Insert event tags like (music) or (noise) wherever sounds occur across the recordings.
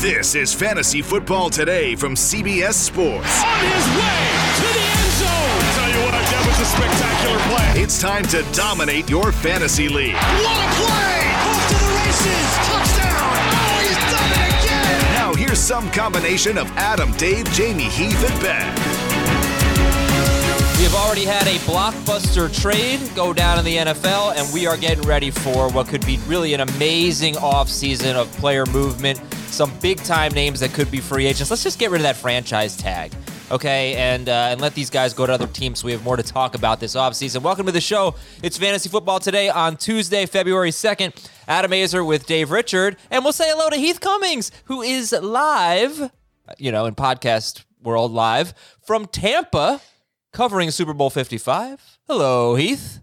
This is Fantasy Football Today from CBS Sports. On his way to the end zone. Tell you what, that was a spectacular play. It's time to dominate your fantasy league. What a play! Off to the races. Touchdown. Oh, he's done it again. Now here's some combination of Adam, Dave, Jamey, Heath, and Ben. We have already had a blockbuster trade go down in the NFL, and we are getting ready for what could be really an amazing offseason of player movement. Some big time names that could be free agents. Let's just get rid of that franchise tag, okay? And uh, and let these guys go to other teams so we have more to talk about this offseason. Welcome to the show. It's Fantasy Football today on Tuesday, February 2nd. Adam Aizer with Dave Richard. And we'll say hello to Heath Cummings, who is live, you know, in podcast world live from Tampa covering Super Bowl 55. Hello, Heath.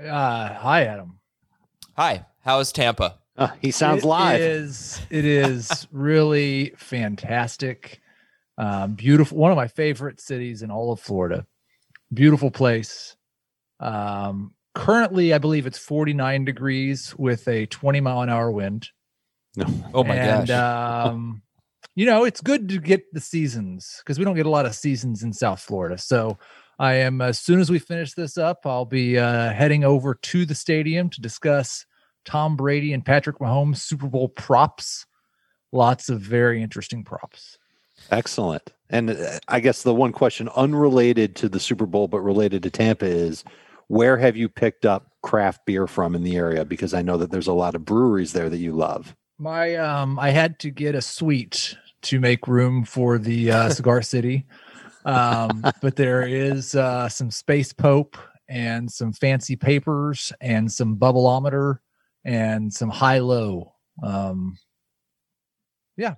Uh, hi, Adam. Hi. How is Tampa? Uh, he sounds It live. is- it is really fantastic. Um, beautiful. One of my favorite cities in all of Florida. Beautiful place. Um, currently, I believe it's 49 degrees with a 20 mile an hour wind. No. Oh my and, gosh. Um, you know, it's good to get the seasons because we don't get a lot of seasons in South Florida. So I am, as soon as we finish this up, I'll be uh, heading over to the stadium to discuss Tom Brady and Patrick Mahomes Super Bowl props. Lots of very interesting props. Excellent. And uh, I guess the one question unrelated to the Super Bowl but related to Tampa is where have you picked up craft beer from in the area? Because I know that there's a lot of breweries there that you love. My, um, I had to get a suite to make room for the uh, (laughs) Cigar City. Um, but there is uh, some Space Pope and some fancy papers and some bubbleometer and some Jai Alai. Um, yeah.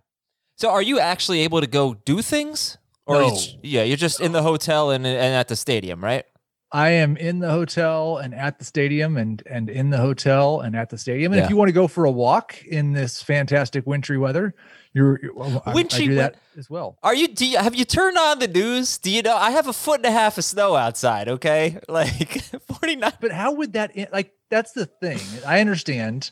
So are you actually able to go do things? Or No. you yeah, you're just in the hotel and, and at the stadium, right? I am in the hotel and at the stadium and and in the hotel and at the stadium. And Yeah. if you want to go for a walk in this fantastic wintry weather, you're, you're well, I, I Wintry do win- that as well. Are you, do you have you turned on the news? Do you know I have a foot and a half of snow outside, okay? (laughs) Like (laughs) 49 But how would that like that's the thing. I understand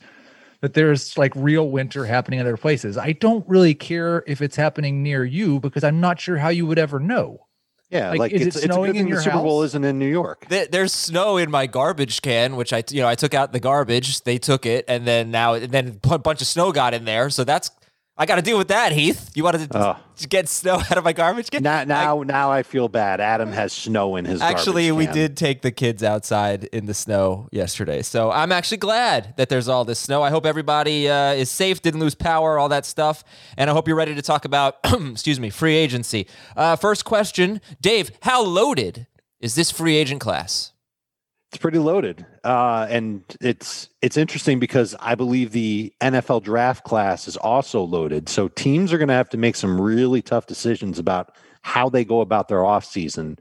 that there's like real winter happening in other places. I don't really care if it's happening near you because I'm not sure how you would ever know. Yeah, Like, like, is it's, it's a snowing good in thing your the Super Bowl house? isn't in New York. There's snow in my garbage can, which I, you know, I took out the garbage. They took it, and then now, and then a bunch of snow got in there. So that's, I got to deal with that. Heath, you wanted to Oh. get snow (laughs) out of my garbage can? Now, now, now I feel bad. Adam has snow in his. Actually, we did take the kids outside in the snow yesterday. So I'm actually glad that there's all this snow. I hope everybody uh, is safe, didn't lose power, all that stuff. And I hope you're ready to talk about, (clears throat) excuse me, free agency. Uh, first question Dave, how loaded is this free agent class? It's pretty loaded, uh, and it's it's interesting because I believe the NFL draft class is also loaded. So teams are going to have to make some really tough decisions about how they go about their offseason.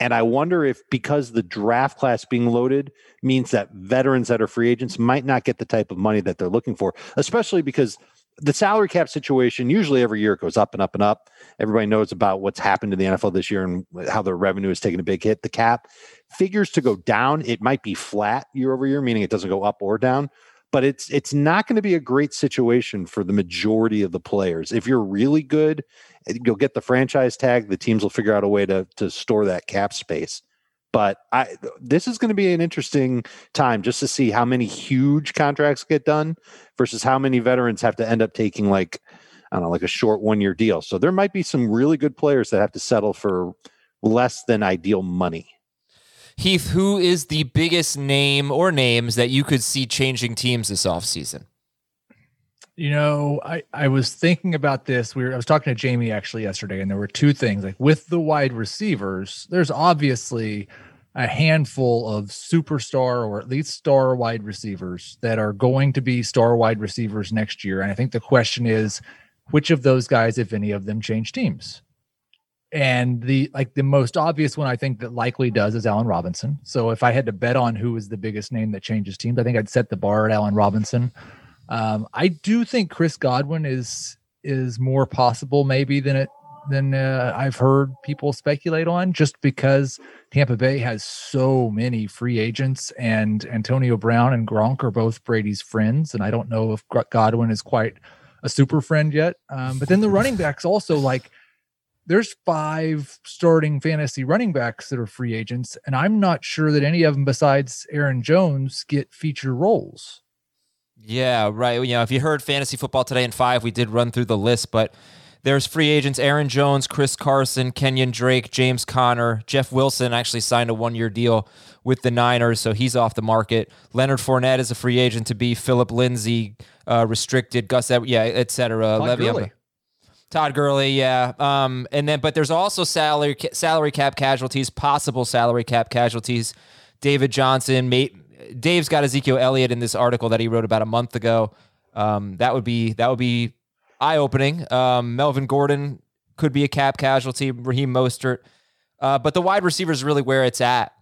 And I wonder if because the draft class being loaded means that veterans that are free agents might not get the type of money that they're looking for, especially because the salary cap situation usually every year goes up and up and up. Everybody knows about what's happened in the NFL this year and how the revenue is taking a big hit. The cap figures to go down. It might be flat year over year, meaning it doesn't go up or down. But it's it's not going to be a great situation for the majority of the players. If you're really good, eh, you'll get the franchise tag. The teams will figure out a way to to store that cap space. But I this is going to be an interesting time just to see how many huge contracts get done versus how many veterans have to end up taking like I don't know, like a short one year deal. So there might be some really good players that have to settle for less than ideal money. Heath, who is the biggest name or names that you could see changing teams this offseason? You know, I, I was thinking about this. We were I was talking to Jamey actually yesterday, and there were two things. Like with the wide receivers, there's obviously a handful of superstar or at least star wide receivers that are going to be star wide receivers next year. And I think the question is, which of those guys, if any of them, change teams? And the like the most obvious one I think that likely does is Allen Robinson. So if I had to bet on who is the biggest name that changes teams, I think I'd set the bar at Allen Robinson. Um, I do think Chris Godwin is is more possible maybe than it than uh, I've heard people speculate on, just because Tampa Bay has so many free agents, and Antonio Brown and Gronk are both Brady's friends, and I don't know if Godwin is quite a super friend yet. Um, but then the running backs also like there's five starting fantasy running backs that are free agents, and I'm not sure that any of them besides Aaron Jones get feature roles. Yeah, right. You know, if you heard fantasy football today in five, we did run through the list, but there's free agents Aaron Jones, Chris Carson, Kenyon Drake, James Conner, Jeff Wilson actually signed a one year deal with the Niners, so he's off the market. Leonard Fournette is a free agent to be. Philip Lindsay uh, restricted. Gus, yeah, etc. Levy. Todd Gurley, yeah. Um, and then, but there's also salary salary cap casualties, possible salary cap casualties. David Johnson, mate. Dave's got Ezekiel Elliott in this article that he wrote about a month ago. Um, that would be that would be eye opening. Um, Melvin Gordon could be a cap casualty. Raheem Mostert, uh, but the wide receiver is really where it's at.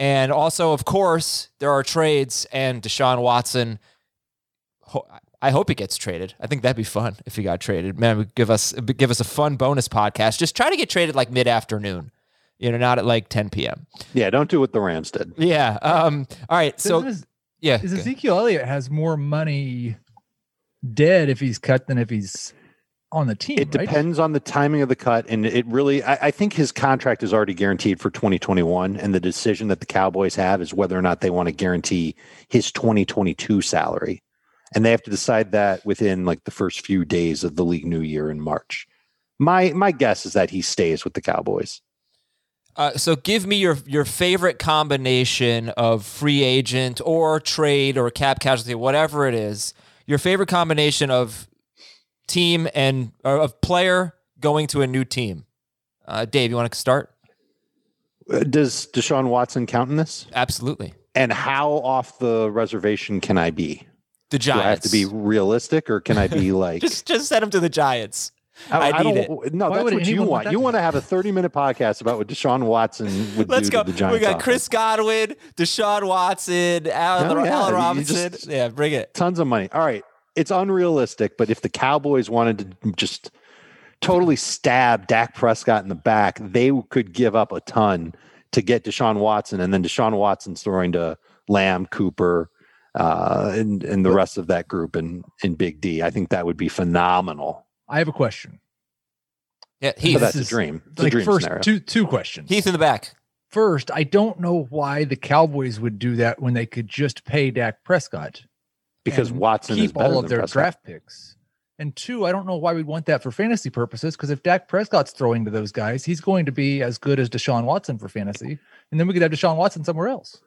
And also, of course, there are trades, and Deshaun Watson I hope he gets traded. I think that'd be fun if he got traded. Man, would give us give us a fun bonus podcast. Just try to get traded like mid afternoon, you know, not at like 10 p.m. Yeah, don't do what the Rams did. Yeah. Um. All right. So, is, yeah, is Ezekiel Elliott has more money dead if he's cut than if he's on the team. It right? depends on the timing of the cut, and it really. I, I think his contract is already guaranteed for 2021, and the decision that the Cowboys have is whether or not they want to guarantee his 2022 salary and they have to decide that within like the first few days of the league new year in March. My my guess is that he stays with the Cowboys. Uh, so give me your your favorite combination of free agent or trade or cap casualty, whatever it is. Your favorite combination of team and of player going to a new team. Uh, Dave, you want to start? Uh, does Deshaun Watson count in this? Absolutely. And how off the reservation can I be? The Giants. Do I have to be realistic, or can I be (laughs) like just just send him to the Giants? I, I, I need it. No, Why that's what you want. You want to have a 30 minute podcast about what Deshaun Watson would Let's do go. to the Giants. We got offense. Chris Godwin, Deshaun Watson, Allen, no, yeah, Allen Robinson. Just, yeah, bring it. Tons of money. All right. It's unrealistic, but if the Cowboys wanted to just totally stab Dak Prescott in the back, they could give up a ton to get Deshaun Watson, and then Deshaun Watson's throwing to Lamb, Cooper, uh, and and the rest of that group in in Big D. I think that would be phenomenal. I have a question. Yeah, Heath. So that's a dream. It's like a dream first scenario. two two questions. Heath in the back. First, I don't know why the Cowboys would do that when they could just pay Dak Prescott because Watson keep all of their Prescott. draft picks. And two, I don't know why we'd want that for fantasy purposes because if Dak Prescott's throwing to those guys, he's going to be as good as Deshaun Watson for fantasy, and then we could have Deshaun Watson somewhere else.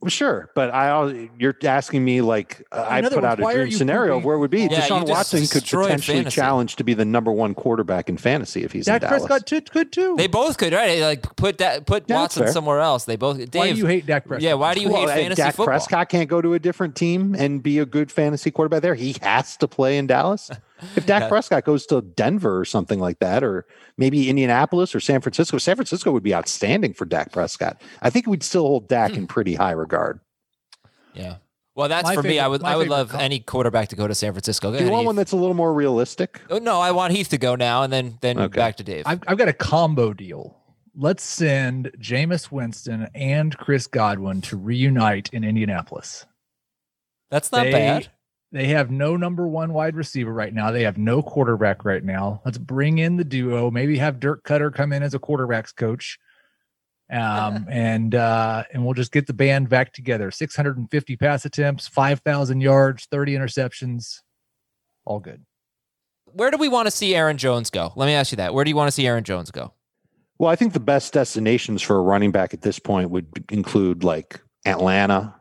Well, sure, but I you're asking me like uh, I put out a dream scenario of where it would be yeah, Deshaun Watson could potentially fantasy. challenge to be the number one quarterback in fantasy if he's Dak in Dallas. Prescott too, could too. They both could, right? Like put that put yeah, Watson somewhere else. They both. Dave, why do you hate Dak Prescott? Yeah, why do you well, hate fantasy Dak football? Prescott can't go to a different team and be a good fantasy quarterback there. He has to play in Dallas. If Dak (laughs) yeah. Prescott goes to Denver or something like that, or maybe Indianapolis or San Francisco, San Francisco would be outstanding for Dak Prescott. I think we'd still hold Dak hmm. in pretty high regard. Yeah. Well, that's my for favorite, me. I would I would love any quarterback to go to San Francisco. Go Do you want Heath. one that's a little more realistic? Oh, no, I want Heath to go now, and then then okay. back to Dave. I've, I've got a combo deal. Let's send Jameis Winston and Chris Godwin to reunite in Indianapolis. That's not they, bad. They have no number one wide receiver right now. They have no quarterback right now. Let's bring in the duo. Maybe have Dirk Koetter come in as a quarterbacks coach um, (laughs) and uh, and we'll just get the band back together. 650 pass attempts, 5,000 yards, 30 interceptions, all good. Where do we want to see Aaron Jones go? Let me ask you that. Where do you want to see Aaron Jones go? Well, I think the best destinations for a running back at this point would include like Atlanta.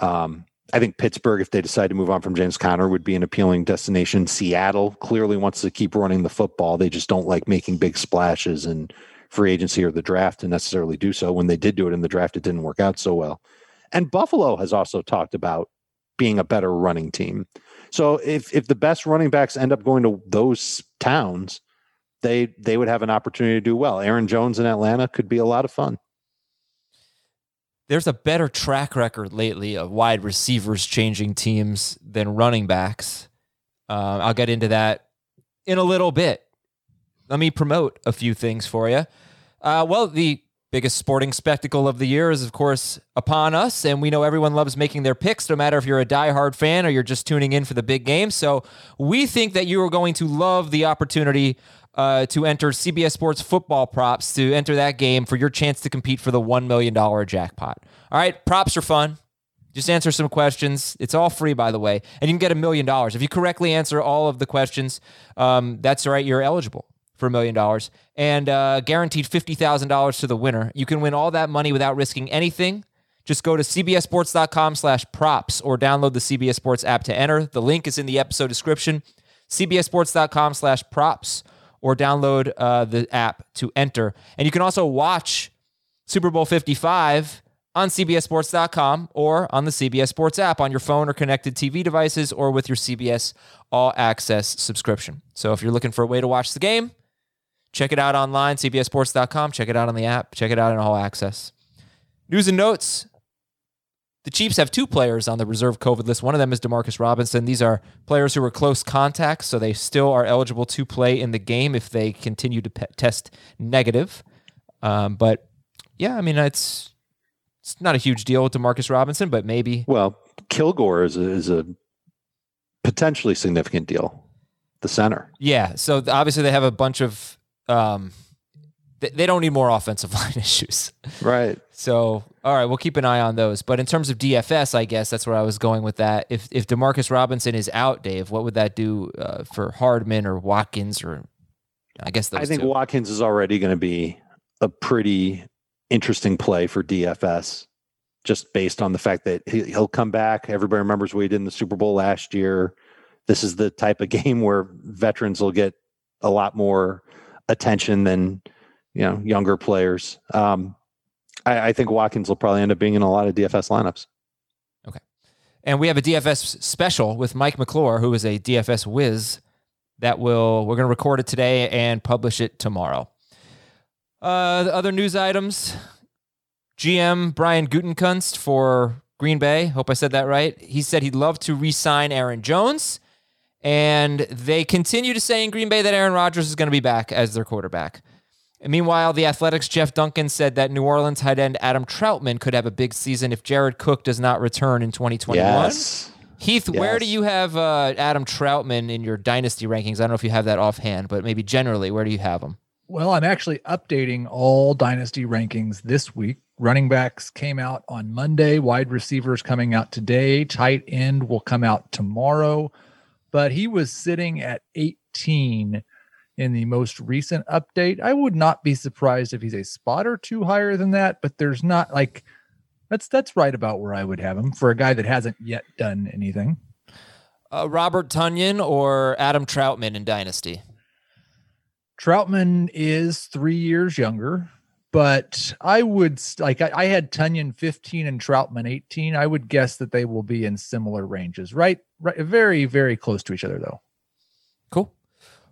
Um, I think Pittsburgh, if they decide to move on from James Conner, would be an appealing destination. Seattle clearly wants to keep running the football. They just don't like making big splashes in free agency or the draft to necessarily do so. When they did do it in the draft, it didn't work out so well. And Buffalo has also talked about being a better running team. So if if the best running backs end up going to those towns, they they would have an opportunity to do well. Aaron Jones in Atlanta could be a lot of fun. There's a better track record lately of wide receivers changing teams than running backs. Uh, I'll get into that in a little bit. Let me promote a few things for you. Uh, well, the biggest sporting spectacle of the year is, of course, upon us, and we know everyone loves making their picks, no matter if you're a diehard fan or you're just tuning in for the big game. So we think that you are going to love the opportunity uh, to enter CBS Sports football props to enter that game for your chance to compete for the $1 million jackpot. All right, props are fun. Just answer some questions. It's all free, by the way, and you can get a million dollars. If you correctly answer all of the questions, um, that's right, you're eligible for a million dollars and uh, guaranteed $50,000 to the winner. You can win all that money without risking anything. Just go to cbssports.com slash props or download the CBS Sports app to enter. The link is in the episode description. cbssports.com slash props or download uh, the app to enter. And you can also watch Super Bowl 55 on CBSSports.com or on the CBS Sports app on your phone or connected TV devices or with your CBS All Access subscription. So if you're looking for a way to watch the game, check it out online, CBSSports.com. Check it out on the app. Check it out in All Access. News and notes the Chiefs have two players on the reserve COVID list. One of them is Demarcus Robinson. These are players who were close contacts, so they still are eligible to play in the game if they continue to pe- test negative. Um, but yeah, I mean, it's it's not a huge deal with Demarcus Robinson, but maybe. Well, Kilgore is a, is a potentially significant deal. The center. Yeah. So obviously they have a bunch of. Um, they don't need more offensive (laughs) line issues. Right. So, all right, we'll keep an eye on those. But in terms of DFS, I guess that's where I was going with that. If if Demarcus Robinson is out, Dave, what would that do uh, for Hardman or Watkins or I guess those I think two. Watkins is already going to be a pretty interesting play for DFS, just based on the fact that he, he'll come back. Everybody remembers what he did in the Super Bowl last year. This is the type of (laughs) game where veterans will get a lot more attention than you know younger players. Um, I, I think Watkins will probably end up being in a lot of DFS lineups. Okay, and we have a DFS special with Mike McClure, who is a DFS whiz. That will we're going to record it today and publish it tomorrow. Uh, the other news items: GM Brian Gutekunst for Green Bay. Hope I said that right. He said he'd love to re-sign Aaron Jones, and they continue to say in Green Bay that Aaron Rodgers is going to be back as their quarterback. And meanwhile, the Athletics' Jeff Duncan said that New Orleans tight end Adam Trautman could have a big season if Jared Cook does not return in 2021. Yes. Heath, where do you have uh, Adam Trautman in your dynasty rankings? I don't know if you have that offhand, but maybe generally, where do you have him? Well, I'm actually updating all dynasty rankings this week. Running backs came out on Monday, wide receivers coming out today, tight end will come out tomorrow. But he was sitting at 18 in the most recent update. I would not be surprised if he's a spot or two higher than that, but there's not like that's that's right about where I would have him for a guy that hasn't yet done anything. Uh, Robert Tonyan or Adam Trautman in dynasty? Trautman is three years younger, but I would like I, I had Tonyan 15 and Trautman 18. I would guess that they will be in similar ranges, right? Right, very, very close to each other though. Cool.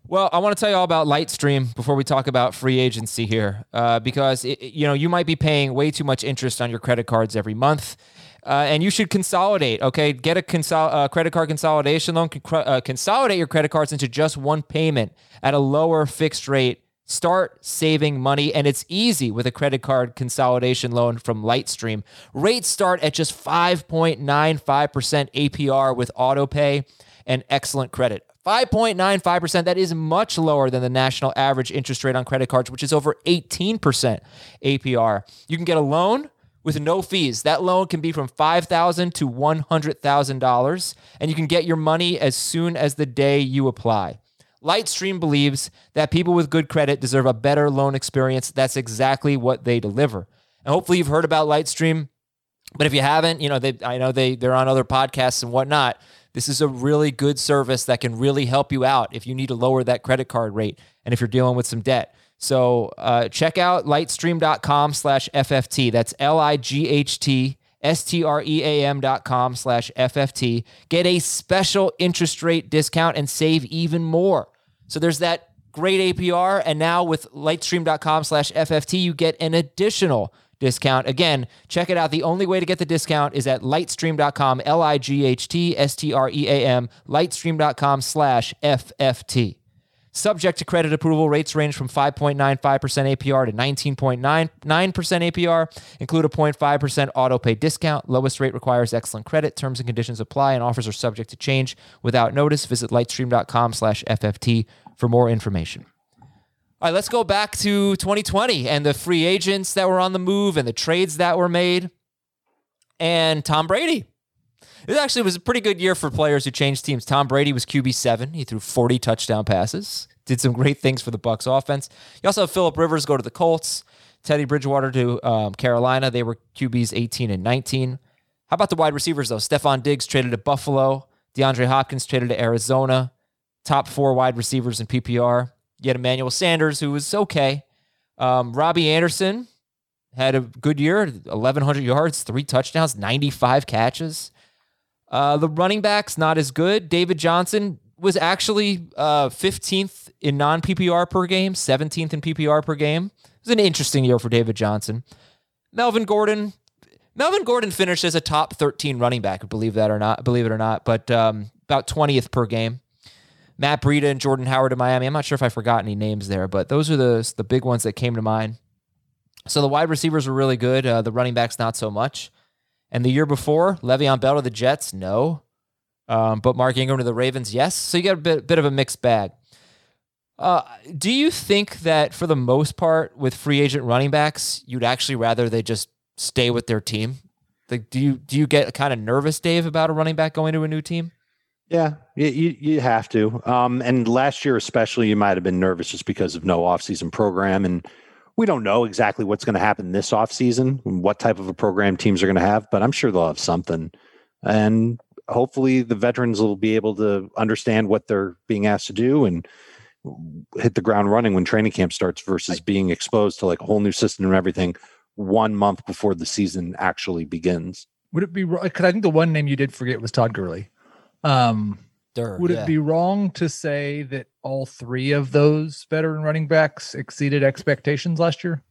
Well, I want to tell you all about Lightstream before we talk about free agency here, uh, because it, you know you might be paying way too much interest on your credit cards every month, uh, and you should consolidate. Okay, get a consol- uh, credit card consolidation loan. Con- uh, consolidate your credit cards into just one payment at a lower fixed rate. Start saving money, and it's easy with a credit card consolidation loan from Lightstream. Rates start at just 5.95% APR with autopay and excellent credit. 5.95%, that is much lower than the national average interest rate on credit cards, which is over 18% APR. You can get a loan with no fees. That loan can be from $5,000 to $100,000, and you can get your money as soon as the day you apply. Lightstream believes that people with good credit deserve a better loan experience. That's exactly what they deliver. And hopefully you've heard about Lightstream, but if you haven't, you know, they I know they they're on other podcasts and whatnot. This is a really good service that can really help you out if you need to lower that credit card rate and if you're dealing with some debt. So uh, check out lightstream.com slash FFT. That's L I G H T S T R E A M dot com slash FFT. Get a special interest rate discount and save even more. So there's that great APR. And now with lightstream.com slash FFT, you get an additional discount. Again, check it out. The only way to get the discount is at lightstream.com, L I G H T S T R E A M, lightstream.com slash FFT. Subject to credit approval, rates range from 5.95% APR to 19.99% APR. Include a 0.5% auto pay discount. Lowest rate requires excellent credit. Terms and conditions apply, and offers are subject to change without notice. Visit lightstream.com slash FFT for more information. All right, let's go back to 2020 and the free agents that were on the move and the trades that were made. And Tom Brady. It actually was a pretty good year for players who changed teams. Tom Brady was QB seven. He threw 40 touchdown passes. Did some great things for the Bucs offense. You also have Philip Rivers go to the Colts. Teddy Bridgewater to um, Carolina. They were QBs 18 and 19. How about the wide receivers though? Stefon Diggs traded to Buffalo. DeAndre Hopkins traded to Arizona. Top four wide receivers in PPR. You had Emmanuel Sanders, who was okay. Um, Robbie Anderson had a good year 1,100 yards, three touchdowns, 95 catches. Uh, the running backs, not as good. David Johnson was actually uh, 15th in non PPR per game, 17th in PPR per game. It was an interesting year for David Johnson. Melvin Gordon. Melvin Gordon finished as a top 13 running back, believe that or not, believe it or not, but um, about 20th per game. Matt Breida and Jordan Howard in Miami. I'm not sure if I forgot any names there, but those are the the big ones that came to mind. So the wide receivers were really good. Uh, the running backs not so much. And the year before, Le'Veon Bell to the Jets, no. Um, but Mark Ingram to the Ravens, yes. So you got a bit, bit of a mixed bag. Uh, do you think that for the most part with free agent running backs, you'd actually rather they just stay with their team? Like, do you do you get kind of nervous, Dave, about a running back going to a new team? Yeah, you, you, have to. Um, and last year, especially, you might have been nervous just because of no offseason program. And we don't know exactly what's going to happen this offseason, and what type of a program teams are going to have, but I'm sure they'll have something. And hopefully the veterans will be able to understand what they're being asked to do and hit the ground running when training camp starts versus being exposed to like a whole new system and everything one month before the season actually begins. Would it be because I think the one name you did forget was Todd Gurley. Um, Durr, would yeah. it be wrong to say that all three of those veteran running backs exceeded expectations last year?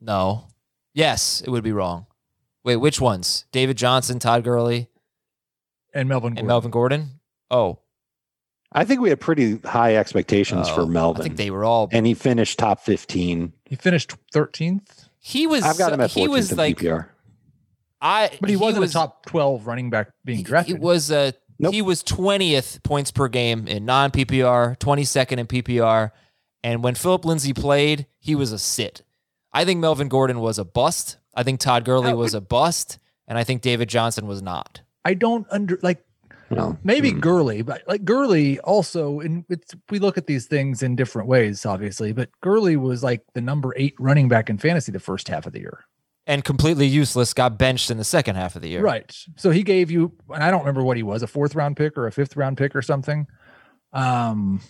No. Yes, it would be wrong. Wait, which ones? David Johnson, Todd Gurley, And Melvin and Gordon. Melvin Gordon? Oh, I think we had pretty high expectations oh, for Melvin. I think they were all. and he finished top 15. He finished 13th, He was. I've got him at 14th He was in like. PPR. I. but he, wasn't was, a top 12 running back being drafted. he was a. Nope. He was twentieth points per game in non PPR, twenty second in PPR, and when Philip Lindsay played, he was a sit. I think Melvin Gordon was a bust. I think Todd Gurley That was a bust, and I think David Johnson was not. I don't under like No. maybe Hmm. Gurley, but like Gurley also, and it's we look at these things in different ways, obviously. But Gurley was like the number eight running back in fantasy the first half of the year, And completely useless, got benched in the second half of the year. right? So he gave you, and I don't remember what he was, a fourth round pick or a fifth round pick or something. Um,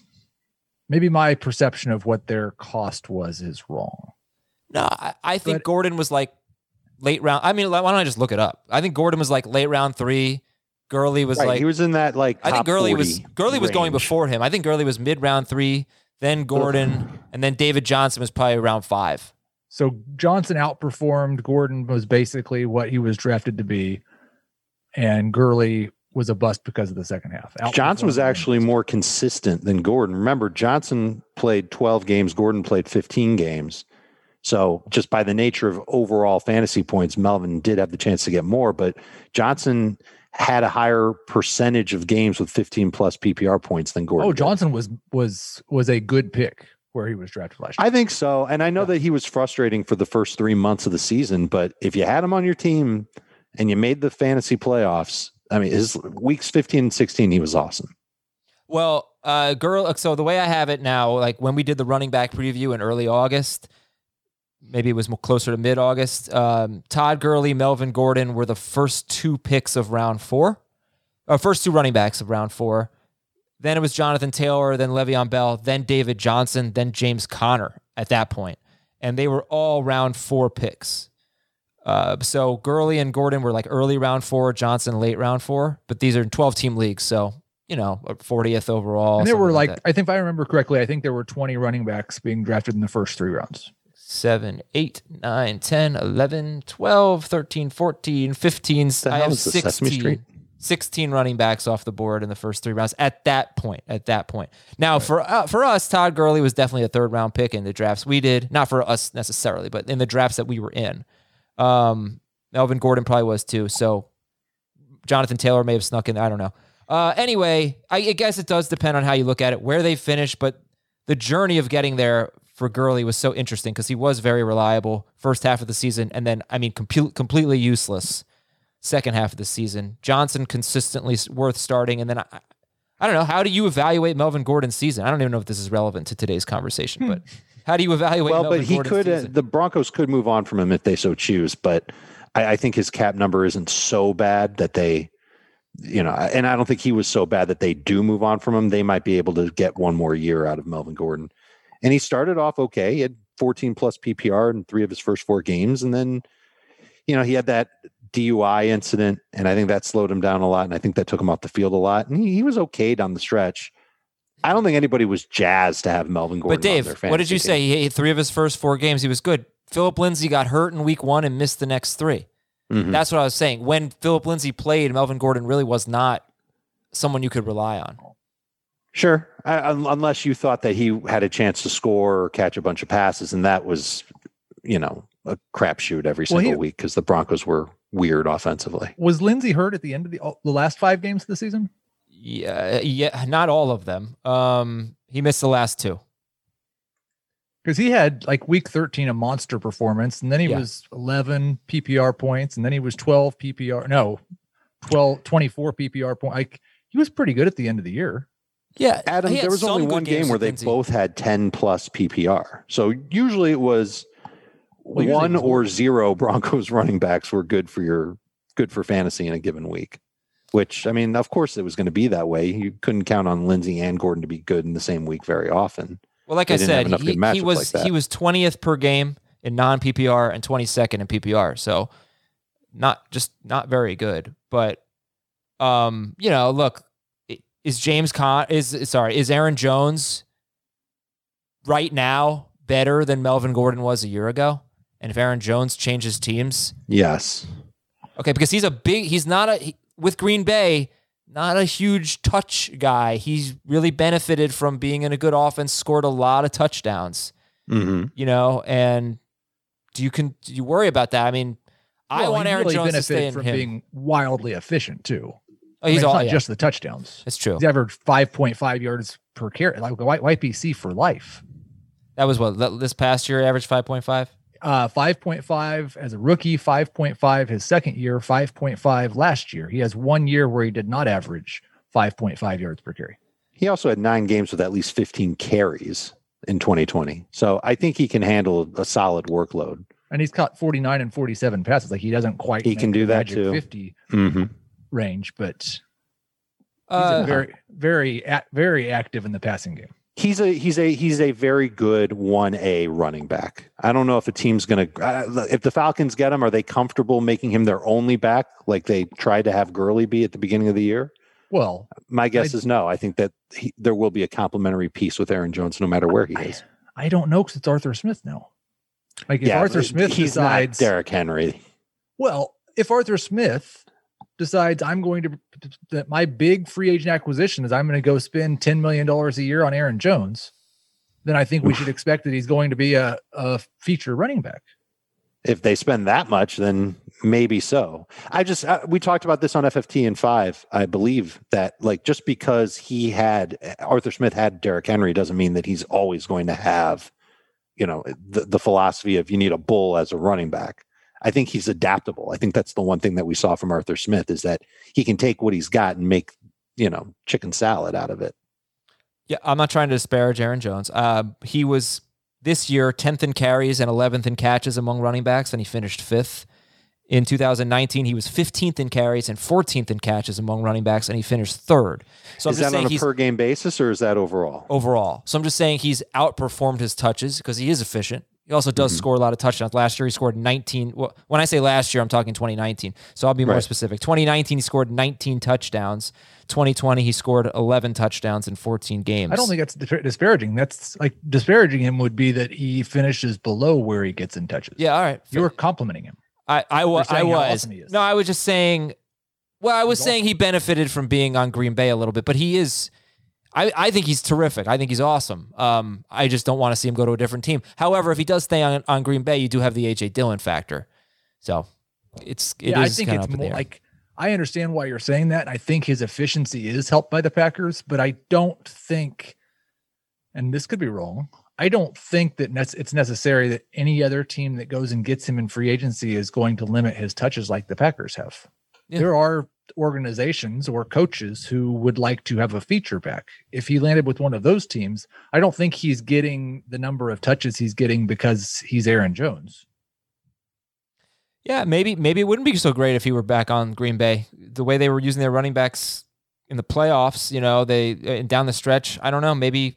maybe my perception of what their cost was is wrong. No, I, I think But- Gordon was like late round. I mean, why don't I just look it up? I think Gordon was like late round three. Gurley was Right, like he was in that like I think top Gurley was 40 Gurley was going before him. I think Gurley was mid round three, then Gordon, and then David Johnson was probably around five. So Johnson outperformed Gordon was basically what he was drafted to be, and Gurley was a bust because of the second half. Johnson was actually more consistent than Gordon. Remember, Johnson played 12 games, Gordon played 15 games. So, just by the nature of overall fantasy points, Melvin did have the chance to get more, but Johnson had a higher percentage of games with 15 plus PPR points than Gordon. Oh, did. Johnson was was was a good pick where he was drafted last year. I think so. And I know that he was frustrating for the first three months of the season, but if you had him on your team and you made the fantasy playoffs, I mean, his weeks 15 and 16, he was awesome. Well, uh, girl. So the way I have it now, like when we did the running back preview in early August, maybe it was closer to mid August. Um, Todd Gurley, Melvin Gordon were the first two picks of round four, or first two running backs of round four. Then it was Jonathan Taylor, then Le'Veon Bell, then David Johnson, then James Conner at that point, and they were all round four picks. Uh, so Gurley and Gordon were like early round four, Johnson late round four, but these are 12 team leagues, so you know, 40th overall. And there were something like, I think if I remember correctly, I think there were 20 running backs being drafted in the first three rounds. 7, 8, 9, 10, 11, 12, 13, 14, 15. The I hell have is the Sesame 16, Street? 16 running backs off the board in the first three rounds at that point. At that point. Now, for uh, for us, Todd Gurley was definitely a third round pick in the drafts we did. Not for us necessarily, but in the drafts that we were in. Um, Melvin Gordon probably was too. So Jonathan Taylor may have snuck in. I don't know. Uh, anyway, I, I guess it does depend on how you look at it, where they finish, but the journey of getting there for Gurley was so interesting because he was very reliable first half of the season, and then I mean, com- completely useless second half of the season. Johnson consistently worth starting, and then I, I don't know how do you evaluate Melvin Gordon's season? I don't even know if this is relevant to today's conversation, but (laughs) how do you evaluate? well, Melvin but he Gordon's could. Uh, the Broncos could move on from him if they so choose. But I, I think his cap number isn't so bad that they, you know, and I don't think he was so bad that they do move on from him. They might be able to get one more year out of Melvin Gordon. And he started off okay. He had 14 plus PPR in three of his first four games, and then, you know, he had that DUI incident, and I think that slowed him down a lot. And I think that took him off the field a lot. And he, he was okay down the stretch. I don't think anybody was jazzed to have Melvin Gordon. But Dave, on their what did you fantasy say? team. He three of his first four games, he was good. Philip Lindsay got hurt in week one and missed the next 3 Mhm. That's what I was saying. When Philip Lindsay played, Melvin Gordon really was not someone you could rely on. Sure, I, un- unless you thought that he had a chance to score or catch a bunch of passes, and that was, you know, a crapshoot every Well, single he- week because the Broncos were weird offensively. Was Lindsay hurt at the end of the, the last five games of the season? Yeah, yeah, not all of them. Um, he missed the last two. Because he had like week 13 a monster performance, and then he Yeah. was 11 PPR points, and then he was 12 PPR. No, 12, 24 PPR point. Like he was pretty good at the end of the year. Yeah, Adam, there was only one game where they Lindsay. both had ten plus PPR. So usually it was Well, one or more. zero (laughs) Broncos running backs were good for your good for fantasy in a given week. Which I mean, of course, it was going to be that way. You couldn't count on Lindsay and Gordon to be good in the same week very often. Well, like They I said, he, he was like he was twentieth per game in non PPR and twenty second in PPR. So not just not very good. But um, you know, look, is James Con is sorry is Aaron Jones right now better than Melvin Gordon was a year ago? And if Aaron Jones changes teams, Yes, Okay, because he's a big. He's not a he- with Green Bay. Not a huge touch guy. He's really benefited from being in a good offense. Scored a lot of touchdowns. hmm You know, and do you can do you worry about that? I mean, I want he Aaron really Jones to stay in from him. being wildly efficient too. oh, I mean, he's it's all not yeah, just the touchdowns. It's true. He's averaged 5.5 yards per carry, like white YPC for life. That was what this past year average five point five. Uh, 5.5 as a rookie, 5.5 his second year, 5.5 last year. He has one year where he did not average 5.5 yards per carry. he also had nine games with at least fifteen carries in 2020. So I think he can handle a solid workload. And he's caught 49 and 47 passes. Like he doesn't quite He make can do that too. 50 Mm-hmm. range, but he's Uh, very, very, very active in the passing game. He's a he's a he's a very good one A running back. I don't know if a team's gonna uh, if the Falcons get him, are they comfortable making him their only back like they tried to have Gurley be at the beginning of the year? Well, My guess I- is no. I think that he, there will be a complementary piece with Aaron Jones no matter where he is. I don't know because it's Arthur Smith now. Like if Arthur Smith he's decides, not Derrick Henry. well, if Arthur Smith decides I'm going to that my big free agent acquisition is I'm going to go spend ten million dollars a year on Aaron Jones, then I think we should expect that he's going to be a, a feature running back. If they spend that much, then maybe so. I just uh, we talked about this on FFT and five. I believe that like just because he had Arthur Smith had Derrick Henry doesn't mean that he's always going to have, you know, the, the philosophy of you need a bull as a running back. I think he's adaptable. I think that's the one thing that we saw from Arthur Smith is that he can take what he's got and make, you know, chicken salad out of it. Yeah, I'm not trying to disparage Aaron Jones. Uh, he was this year 10th in carries and 11th in catches among running backs, and he finished fifth. In 2019, he was 15th in carries and 14th in catches among running backs, and he finished third. So is I'm just that on a per game basis or is that overall? overall. So I'm just saying he's outperformed his touches because he is efficient. He also does Mm-hmm. score a lot of touchdowns. Last year, he scored 19. Well, when I say last year, I'm talking 2019. So I'll be more Right. specific. 2019, he scored 19 touchdowns. 2020, he scored 11 touchdowns in 14 games. I don't think that's disparaging. That's like disparaging him would be that he finishes below where he gets in touches. Yeah, all right. You're complimenting him. I, I, wa- I was. awesome. No, I was just saying. Well, I was He's saying he benefited from being on Green Bay a little bit, but he is. I, I think he's terrific. I think he's awesome. Um, I just don't want to see him go to a different team. However, if he does stay on, on Green Bay, you do have the AJ Dillon factor. So it's it is yeah, I think kind it's more like I understand why you're saying that. I think his efficiency is helped by the Packers, but I don't think, and this could be wrong. I don't think that it's necessary that any other team that goes and gets him in free agency is going to limit his touches like the Packers have. Yeah. There are organizations or coaches who would like to have a feature back. If he landed with one of those teams, I don't think he's getting the number of touches he's getting because he's Aaron Jones. Yeah, maybe maybe it wouldn't be so great if he were back on Green Bay. The way they were using their running backs in the playoffs, you know, they uh, down the stretch. I don't know. Maybe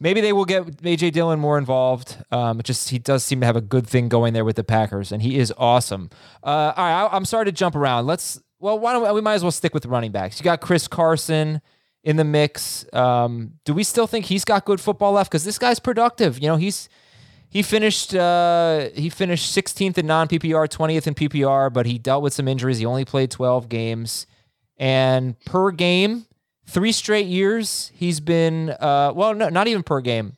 maybe they will get AJ Dillon more involved. Um, just he does seem to have a good thing going there with the Packers, and he is awesome. Uh, all right, I, I'm sorry to jump around. Let's well, why don't we, we might as well stick with running backs. You got Chris Carson in the mix. Um, do we still think he's got good football left? Because this guy's productive. You know, he's he finished uh, he finished 16th in non PPR, 20th in PPR, but he dealt with some injuries. He only played 12 games, and per game, three straight years he's been uh, well, no, not even per game.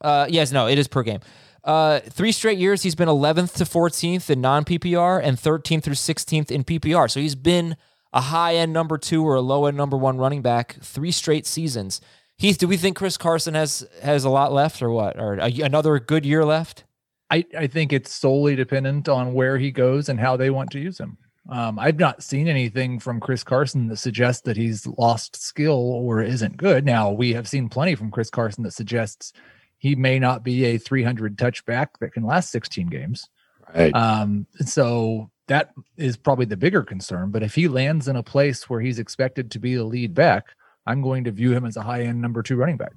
Uh, yes, no, it is per game. Uh, three straight years he's been 11th to 14th in non PPR and 13th through 16th in PPR. So he's been a high end number two or a low end number one running back three straight seasons. Heath, do we think Chris Carson has has a lot left or what, or a, another good year left? I, I think it's solely dependent on where he goes and how they want to use him. Um, I've not seen anything from Chris Carson that suggests that he's lost skill or isn't good. Now, we have seen plenty from Chris Carson that suggests he may not be a 300 touchback that can last 16 games. Right. Um, so that is probably the bigger concern. But if he lands in a place where he's expected to be the lead back, I'm going to view him as a high end number two running back.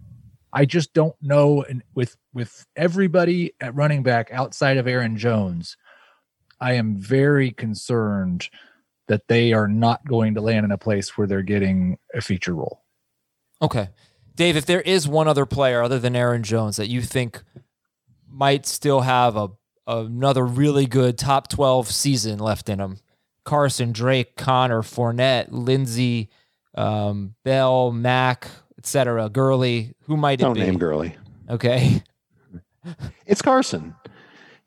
I just don't know. And with with everybody at running back outside of Aaron Jones, I am very concerned that they are not going to land in a place where they're getting a feature role. Okay. Dave, if there is one other player other than Aaron Jones that you think might still have a another really good top 12 season left in him, Carson, Drake, Conner, Fournette, Lindsay, um, Bell, Mack, etc., Gurley, who might it Don't be? name Gurley. Okay. It's Carson,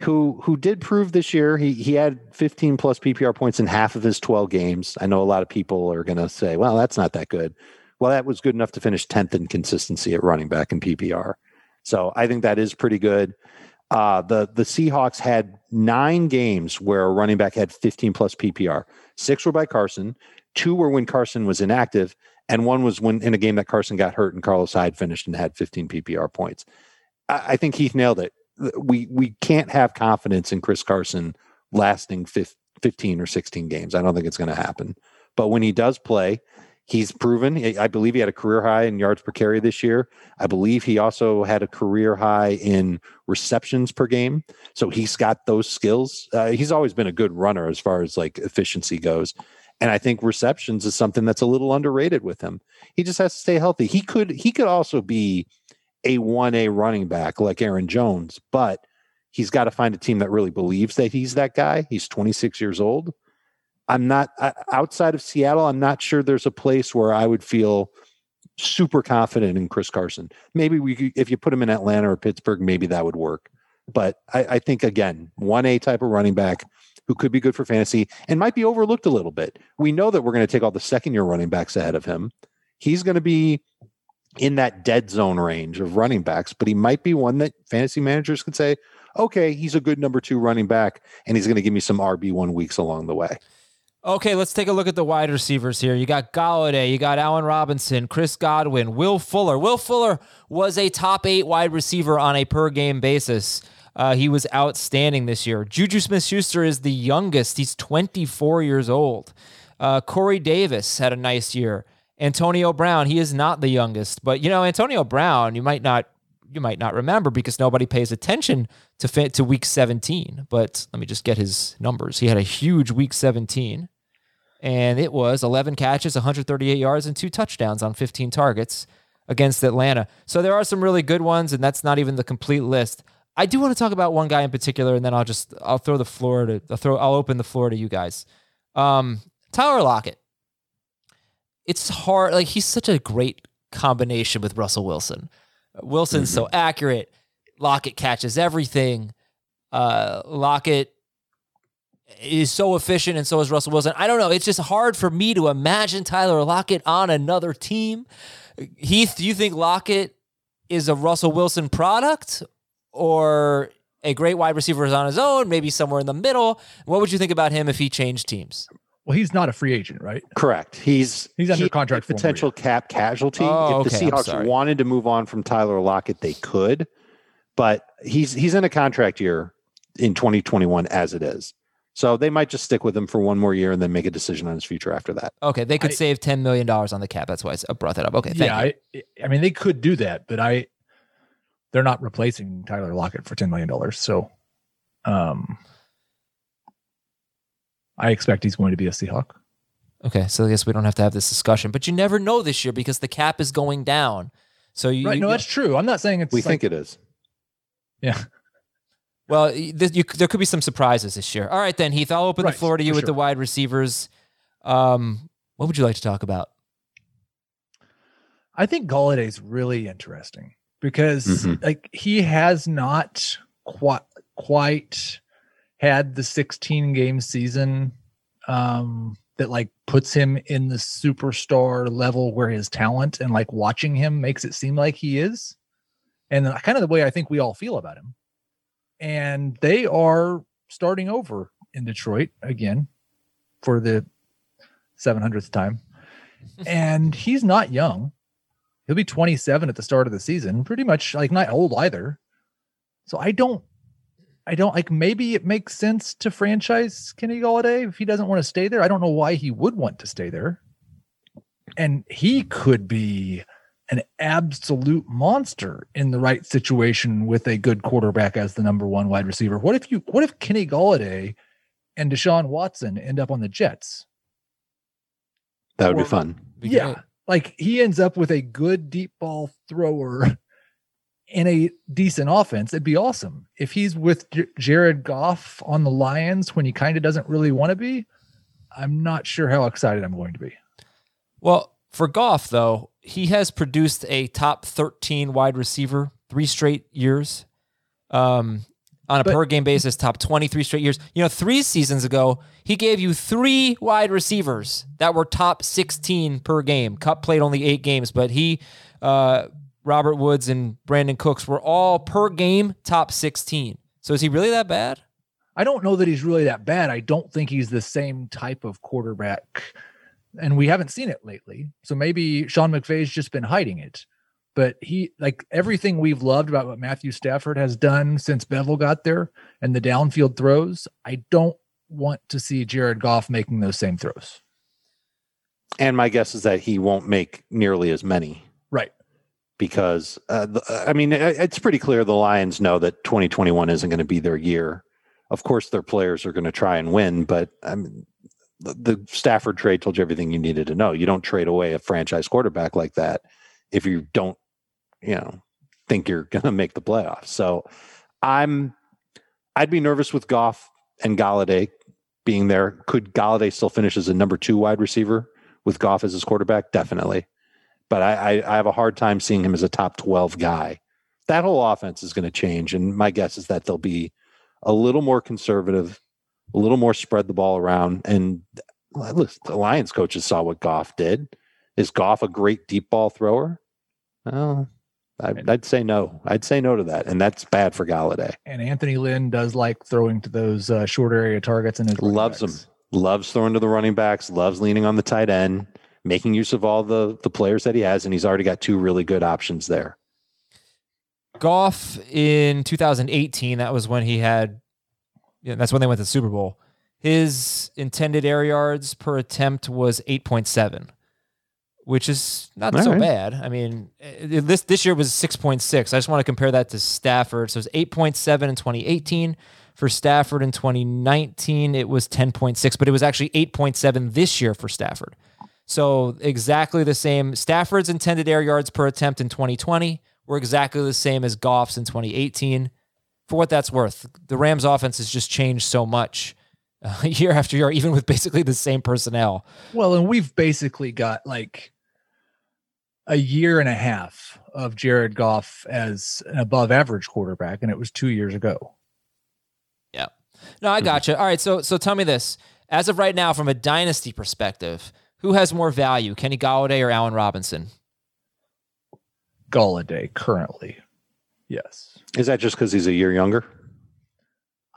who who did prove this year he he had 15 plus PPR points in half of his 12 games. I know a lot of people are going to say, "Well, that's not that good." Well, that was good enough to finish 10th in consistency at running back in PPR. So I think that is pretty good. Uh, the the Seahawks had nine games where a running back had 15 plus PPR. Six were by Carson, two were when Carson was inactive, and one was when in a game that Carson got hurt and Carlos Hyde finished and had 15 PPR points. I, I think Heath nailed it. We we can't have confidence in Chris Carson lasting 15 or 16 games. I don't think it's going to happen. But when he does play, he's proven. I believe he had a career high in yards per carry this year. I believe he also had a career high in receptions per game. So he's got those skills. Uh, he's always been a good runner as far as like efficiency goes. And I think receptions is something that's a little underrated with him. He just has to stay healthy. He could he could also be a 1A running back like Aaron Jones, but he's got to find a team that really believes that he's that guy. He's 26 years old. I'm not outside of Seattle. I'm not sure there's a place where I would feel super confident in Chris Carson. Maybe we, if you put him in Atlanta or Pittsburgh, maybe that would work. But I, I think again, one A type of running back who could be good for fantasy and might be overlooked a little bit. We know that we're going to take all the second year running backs ahead of him. He's going to be in that dead zone range of running backs, but he might be one that fantasy managers could say, okay, he's a good number two running back, and he's going to give me some RB one weeks along the way. Okay, let's take a look at the wide receivers here. You got Golladay, you got Allen Robinson, Chris Godwin, Will Fuller. Will Fuller was a top eight wide receiver on a per game basis. Uh, he was outstanding this year. Juju Smith Schuster is the youngest. He's 24 years old. Uh, Corey Davis had a nice year. Antonio Brown, he is not the youngest, but you know Antonio Brown, you might not you might not remember because nobody pays attention to fit to week 17. But let me just get his numbers. He had a huge week 17, and it was 11 catches, 138 yards, and two touchdowns on 15 targets against Atlanta. So there are some really good ones, and that's not even the complete list. I do want to talk about one guy in particular, and then I'll just I'll throw the floor to I'll throw I'll open the floor to you guys. Um, Tyler Lockett. It's hard. Like he's such a great combination with Russell Wilson. Wilson's so accurate. Lockett catches everything. Uh, Lockett is so efficient, and so is Russell Wilson. I don't know. It's just hard for me to imagine Tyler Lockett on another team. Heath, do you think Lockett is a Russell Wilson product or a great wide receiver is on his own, maybe somewhere in the middle? What would you think about him if he changed teams? Well, he's not a free agent, right? Correct. He's He's under he- contract for one more Potential cap casualty. Oh, if the okay, I'm Seahawks wanted to move on from Tyler Lockett, they could, but he's he's in a contract year in 2021 as it is. So they might just stick with him for one more year and then make a decision on his future after that. Okay, they could I- save $10 million on the cap. That's why I brought that up. Okay, thank yeah, you. I, I mean they could do that, but I they're not replacing Tyler Lockett for ten million dollars. So, um, I expect he's going to be a Seahawk. Okay, so I guess we don't have to have this discussion, but you never know this year because the cap is going down. So you, Right? you No, that's true. I'm not saying it's We like- think it is. yeah. (laughs) well, y- th- you, there could be some surprises this year. All right, then Heath, I'll open Right, the floor to you for with the wide receivers. Um, what would you like to talk about? I think Golladay's really interesting because Mhm. like he has not quite quite had the 16 game season um that like puts him in the superstar level where his talent and like watching him makes it seem like he is and kind of the way I think we all feel about him. And they are starting over in Detroit again for the 700th time. and he's not young. He'll be 27 at the start of the season, pretty much like not old either. So I don't, I don't like maybe it makes sense to franchise Kenny Golladay if he doesn't want to stay there. I don't know why he would want to stay there. And he could be an absolute monster in the right situation with a good quarterback as the number one wide receiver. What if you, what if Kenny Golladay and Deshaun Watson end up on the Jets? That would be fun. Yeah. Like he ends up with a good deep ball thrower in a decent offense. It'd be awesome. If he's with J- Jared Goff on the Lions when he kind of doesn't really want to be, I'm not sure how excited I'm going to be. Well, for Goff, though, he has produced a top 13 wide receiver three straight years. Um, on a But- per game basis, top 23 straight years. You know, three seasons ago, he gave you three wide receivers that were top 16 per game. Kupp played only eight games, but he, uh, Robert Woods, and Brandin Cooks were all per game top 16. So is he really that bad? I don't know that he's really that bad. I don't think he's the same type of quarterback. And we haven't seen it lately. So maybe Sean McVay's just been hiding it. But he like everything we've loved about what Matthew Stafford has done since Bevell got there and the downfield throws, I don't want to see Jared Goff making those same throws. And my guess is that he won't make nearly as many Right. Because uh, I mean it's pretty clear the Lions know that 2021 isn't going to be their year. Of course, their players are going to try and win, but I mean, the, the Stafford trade told you everything you needed to know. You don't trade away a franchise quarterback like that if you don't, you know, think you're (laughs) going to make the playoffs. So, I'm I'd be nervous with Goff and Golladay being there. Could Golladay still finish as a number two wide receiver with Goff as his quarterback? Definitely but I, I, I have a hard time seeing him as a top 12 guy. That whole offense is going to change. And my guess is that they'll be a little more conservative, a little more spread the ball around. And listen, the Lions coaches saw what Goff did. Is Goff a great deep ball thrower? Well, I, I'd say no. I'd say no to that. And that's bad for Golladay. And Anthony Lynn does like throwing to those uh, short area targets and Loves them. loves throwing to the running backs, loves leaning on the tight end, making use of all the the players that he has, and he's already got two really good options there. Goff in 2018, that was when he had, yeah, that's when they went to the Super Bowl. His intended air yards per attempt was 8.7, which is not All so right. bad. I mean, this this year was 6.6. I just want to compare that to Stafford. So it was 8.7 in 2018. For Stafford in 2019, it was 10.6, but it was actually 8.7 this year for Stafford. So exactly the same. Stafford's intended air yards per attempt in 2020 were exactly the same as Goff's in 2018. For what that's worth, the Rams' offense has just changed so much uh, (laughs) year after year, even with basically the same personnel. Well, and we've basically got like a year and a half of Jared Goff as an above average quarterback, and it was two years ago. Yeah. No, I gotcha. All right. So, so tell me this: as of right now, from a dynasty perspective, who has more value, Kenny Golladay or Allen Robinson? Golladay currently. Yes. Is that just because he's a year younger?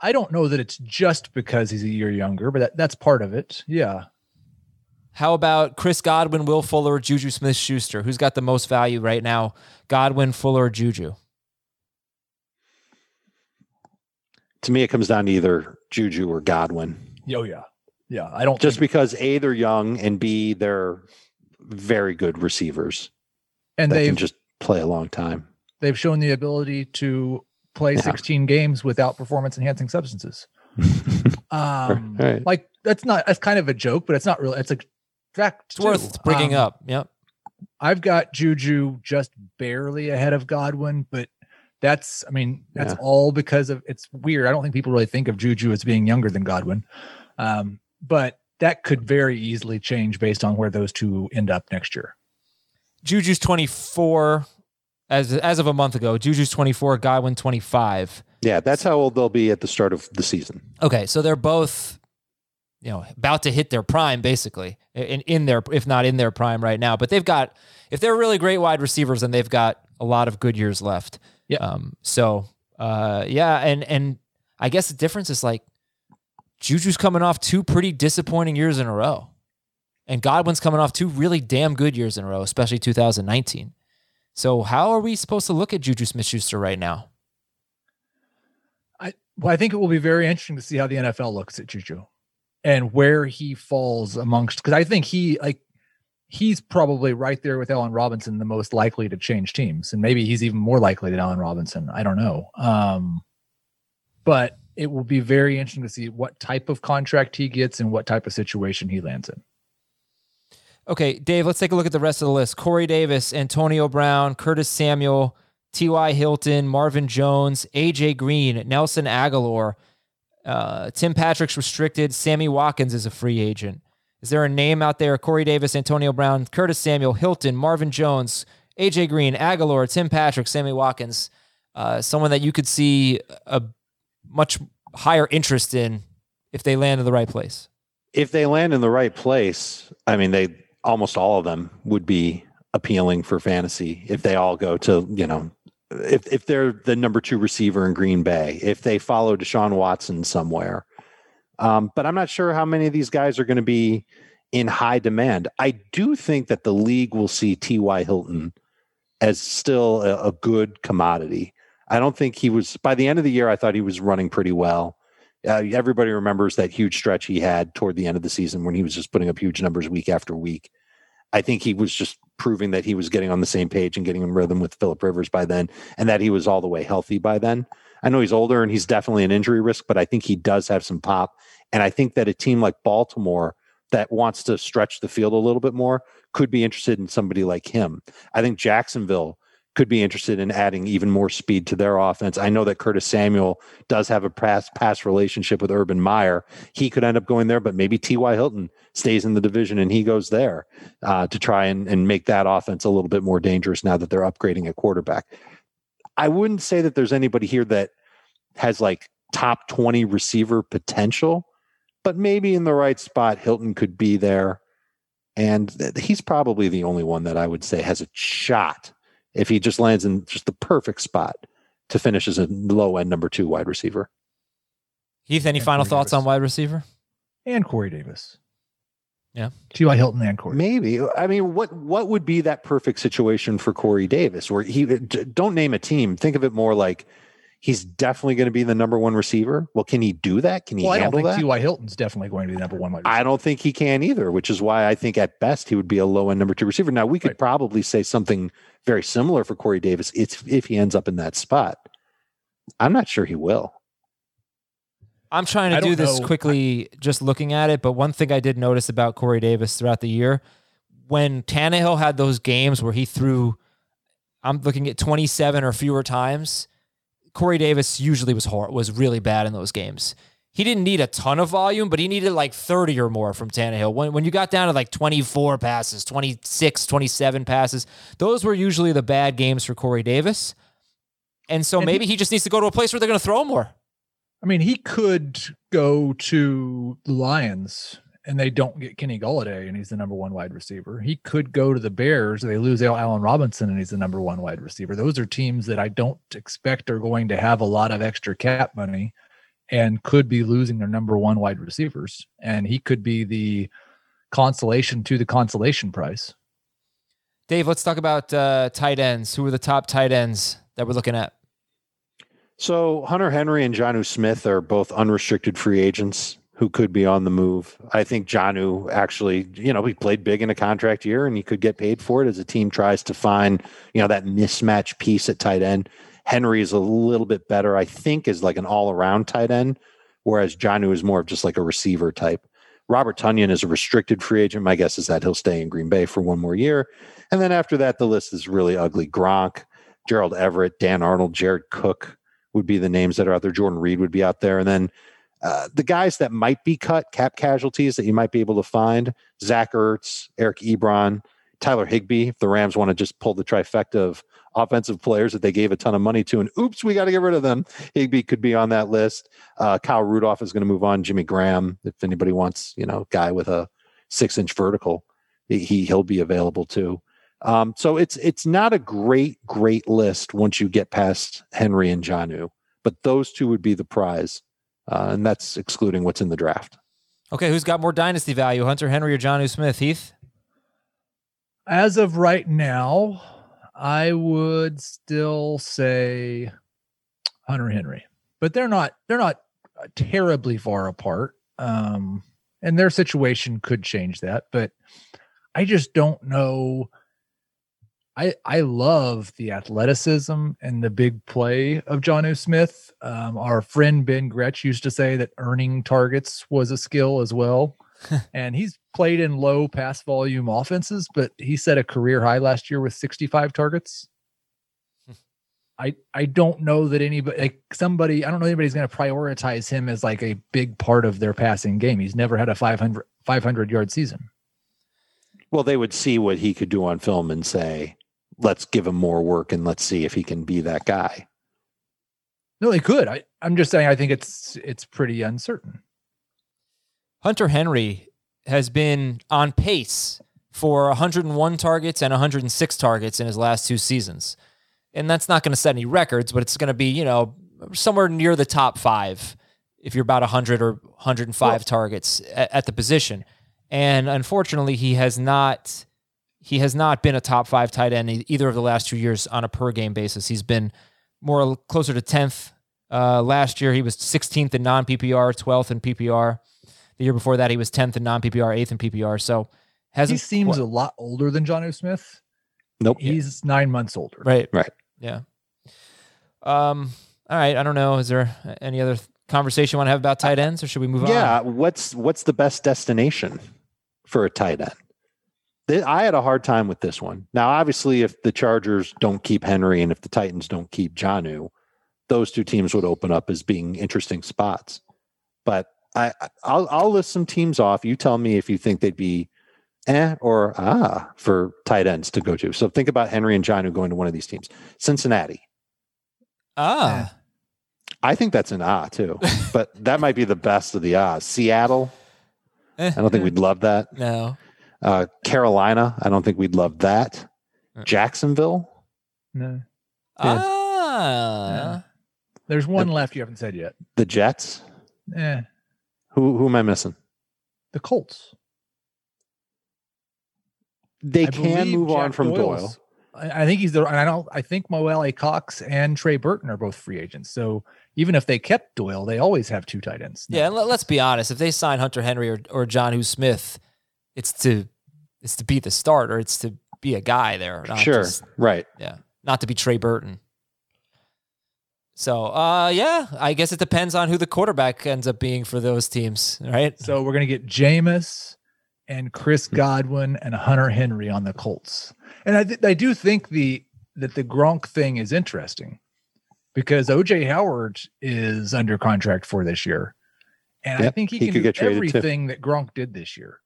I don't know that it's just because he's a year younger, but that, that's part of it. Yeah. How about Chris Godwin, Will Fuller, Juju Smith Schuster? Who's got the most value right now? Godwin, Fuller, or Juju? To me, it comes down to either Juju or Godwin. Oh yeah. Yeah. I don't Just think- because A, they're young, and B, they're very good receivers and they can just play a long time. they've shown the ability to play Yeah. 16 games without performance enhancing substances. (laughs) Um Right. like that's not that's kind of a joke, but it's not really it's like fact It's worth bringing Um, up. Yep. I've got Juju just barely ahead of Godwin, but that's I mean, that's Yeah. all because of it's weird. I don't think people really think of Juju as being younger than Godwin. Um, but that could very easily change based on where those two end up next year. Juju's 24 as as of a month ago. Juju's 24, Godwin 25. Yeah, that's how old they'll be at the start of the season. Okay, so they're both you know about to hit their prime basically. In in their if not in their prime right now, but they've got if they're really great wide receivers then they've got a lot of good years left. Yeah. Um so uh yeah, and and I guess the difference is like Juju's coming off two pretty disappointing years in a row. And Godwin's coming off two really damn good years in a row, especially 2019. So how are we supposed to look at Juju Smith-Schuster right now? I well, I think it will be very interesting to see how the NFL looks at Juju and where he falls amongst because I think he like he's probably right there with Allen Robinson, the most likely to change teams, and maybe he's even more likely than Allen Robinson. I don't know. Um, but it will be very interesting to see what type of contract he gets and what type of situation he lands in. Okay, Dave, let's take a look at the rest of the list. Corey Davis, Antonio Brown, Curtis Samuel, T.Y. Hilton, Marvin Jones, A.J. Green, Nelson Agholor, uh, Tim Patrick's restricted, Sammy Watkins is a free agent. Is there a name out there? Corey Davis, Antonio Brown, Curtis Samuel, Hilton, Marvin Jones, A.J. Green, Agholor, Tim Patrick, Sammy Watkins, uh, someone that you could see a much higher interest in if they land in the right place. If they land in the right place, I mean, they almost all of them would be appealing for fantasy if they all go to, you know, if if they're the number two receiver in Green Bay, if they follow Deshaun Watson somewhere. Um, but I'm not sure how many of these guys are going to be in high demand. I do think that the league will see T.Y. Hilton as still a, a good commodity. I don't think he was by the end of the year. I thought he was running pretty well. Uh, everybody remembers that huge stretch he had toward the end of the season when he was just putting up huge numbers week after week. I think he was just proving that he was getting on the same page and getting in rhythm with Philip Rivers by then, and that he was all the way healthy by then. I know he's older and he's definitely an injury risk, but I think he does have some pop. And I think that a team like Baltimore that wants to stretch the field a little bit more could be interested in somebody like him. I think Jacksonville could be interested in adding even more speed to their offense. I know that Curtis Samuel does have a pass pass relationship with Urban Meyer. He could end up going there, but maybe T.Y. Hilton stays in the division and he goes there uh, to try and, and make that offense a little bit more dangerous now that they're upgrading at quarterback. I wouldn't say that there's anybody here that has like top 20 receiver potential, but maybe in the right spot, Hilton could be there. And he's probably the only one that I would say has a shot if he just lands in just the perfect spot to finish as a low end number two wide receiver. Heath, any Yeah, final Corey thoughts Davis. on wide receiver? and Corey Davis. Yeah. T.Y. Hilton and Corey. Maybe. I mean, what what would be that perfect situation for Corey Davis? Where he don't name a team. Think of it more like he's definitely going to be the number one receiver. Well, can he do that? Can he Well, I don't handle think that? T.Y. Hilton's definitely going to be the number one receiver. I don't think he can either, which is why I think at best he would be a low end number two receiver. Now we could Right. probably say something very similar for Corey Davis if if he ends up in that spot. I'm not sure he will. I'm trying to do this know. quickly, just looking at it. But one thing I did notice about Corey Davis throughout the year, when Tannehill had those games where he threw, I'm looking at 27 or fewer times. Corey Davis usually was hor- was really bad in those games. He didn't need a ton of volume, but he needed like 30 or more from Tannehill. When, when you got down to like 24 passes, 26, 27 passes, those were usually the bad games for Corey Davis. And so And maybe he just needs to go to a place where they're going to throw more. I mean, he could go to the Lions and they don't get Kenny Golladay and he's the number one wide receiver. He could go to the Bears. They lose Al- Allen Robinson and he's the number one wide receiver. Those are teams that I don't expect are going to have a lot of extra cap money and could be losing their number one wide receivers. And he could be the consolation to the consolation price. Dave, let's talk about uh, tight ends. Who are the top tight ends that we're looking at? So Hunter Henry and Jonnu Smith are both unrestricted free agents who could be on the move. I think Jonnu actually, you know, he played big in a contract year and he could get paid for it as a team tries to find, you know, that mismatch piece at tight end. Henry is a little bit better, I think, is like an all around tight end, whereas Jonnu is more of just like a receiver type. Robert Tonyan is a restricted free agent. My guess is that he'll stay in Green Bay for one more year. And then after that, the list is really ugly. Gronk, Gerald Everett, Dan Arnold, Jared Cook would be the names that are out there. Jordan Reed would be out there. And then uh, the guys that might be cut, cap casualties that you might be able to find Zach Ertz, Eric Ebron, Tyler Higbee, If the Rams want to just pull the trifecta of offensive players that they gave a ton of money to, and oops, we got to get rid of them. Higbee could be on that list. Uh, Kyle Rudolph is going to move on. Jimmy Graham, if anybody wants, you know, guy with a six inch vertical, he he'll be available too. Um, so it's it's not a great great list once you get past Henry and Jonnu, but those two would be the prize, uh, and that's excluding what's in the draft. Okay, who's got more dynasty value, Hunter Henry or John Smith? Heath? As of right now, I would still say Hunter Henry, but they're not they're not terribly far apart. Um, and their situation could change that, but I just don't know. I I love the athleticism and the big play of John Smith. Um, our friend Ben Gretch used to say that earning targets was a skill as well (laughs) and he's played in low pass volume offenses, but he set a career high last year with 65 targets. I I don't know that anybody like somebody I don't know anybody's going to prioritize him as like a big part of their passing game. He's never had a 500 500 yard season. Well, they would see what he could do on film and say, "Let's give him more work and let's see if he can be that guy." No, they could. I I'm just saying I think it's it's pretty uncertain. Hunter Henry has been on pace for 101 targets and 106 targets in his last two seasons. And that's not going to set any records, but it's going to be, you know, somewhere near the top five if you're about 100 or 105 Well- targets at, at the position. And unfortunately, he has not he has not been a top five tight end e- either of the last two years on a per game basis. He's been more closer to 10th. Uh, last year, he was 16th in non PPR, 12th in PPR. The year before that, he was 10th in non PPR, 8th in PPR. So He hasn't seems qui- a lot older than John Smith. Nope. He's 9 months older. right. Right. Yeah. Um. All right. I don't know. Is there any other conversation you want to have about tight ends, or should we move Yeah. on? What's what's the best destination for a tight end? Th- I had a hard time with this one. Now, obviously, if the Chargers don't keep Henry and if the Titans don't keep Jonnu, those two teams would open up as being interesting spots. But I, I- I'll I'll list some teams off. You tell me if you think they'd be eh or ah for tight ends to go to. So think about Henry and Jonnu going to one of these teams. Cincinnati. Ah. I think that's an ah too, but that might be the best of the ahs. Seattle. Eh, I don't think we'd love that. no. Uh, Carolina. I don't think we'd love that. Uh. Jacksonville. No. Ah. There's one left you haven't said yet. The Jets. Yeah. Who who am I missing? The Colts. They I can believe move on from Doyle's- Doyle. I I think he's the. And I don't. I think Mo Alie-Cox and Trey Burton are both free agents. So even if they kept Doyle, they always have two tight ends. Yeah, and let, us be honest. If they sign Hunter Henry or, or Jonnu Smith, it's to it's to be the starter. It's to be a guy there. Not Sure, just- right. yeah, not to be Trey Burton. So, uh, yeah, I guess it depends on who the quarterback ends up being for those teams, right? So we're gonna get Jameis and Chris. Godwin and Hunter Henry on the Colts. And I, th- I do think the that the Gronk thing is interesting because OJ Howard is under contract for this year, and I think he, he can could do get traded too. everything that Gronk did this year.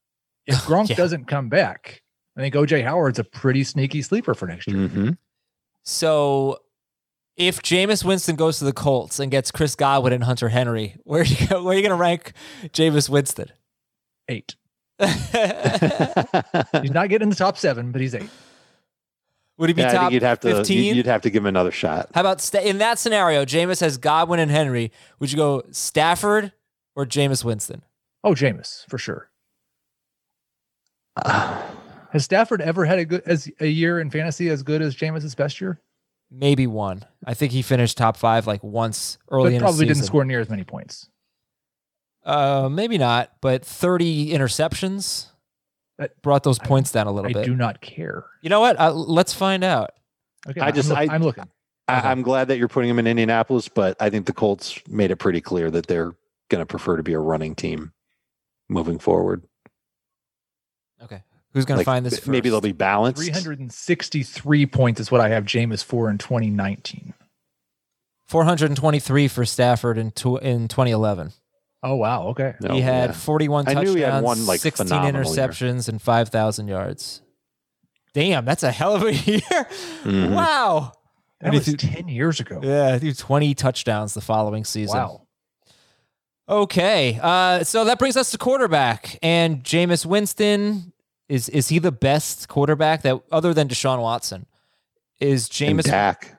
If Gronk Yeah. doesn't come back, I think OJ Howard's a pretty sneaky sleeper for next year. hmm So, if Jameis Winston goes to the Colts and gets Chris Godwin and Hunter Henry, where are you, where are you going to rank Jameis Winston? Eight. (laughs) He's not getting the top seven, but he's eight. Would he be Yeah, I top think you'd have to. 15? You'd, you'd have to give him another shot. How about sta in that scenario? Jameis has Godwin and Henry. Would you go Stafford or Jameis Winston? Oh, Jameis for sure. Has Stafford ever had a good as a year in fantasy as good as Jameis's best year? Maybe one. I think he finished top five like once early but in probably a season. didn't score near as many points. Uh, maybe not, but 30 interceptions That- brought those points down a little I bit. I do not care. You know what? Uh, let's find out. Okay, I just- I'm, look- I- I'm looking. I, I'm glad that you're putting him in Indianapolis, but I think the Colts made it pretty clear that they're going to prefer to be a running team moving forward. Okay. Who's going to find this first? Maybe they'll be balanced. 363 points is what I have Jameis for in 2019. 423 for Stafford in, tw- in 2011. Oh wow, okay. No, he had yeah. 41 I touchdowns, knew he had one, like, 16 phenomenal year. interceptions, and 5,000 yards. Damn, that's a hell of a (laughs) year. Mhm. Wow. That And he was threw- 10 years ago. Yeah, he threw 20 touchdowns the following season. Wow. Okay. Uh, so that brings us to quarterback. And Jameis Winston, is is he the best quarterback that other than Deshaun Watson? Is And Jameis Dak.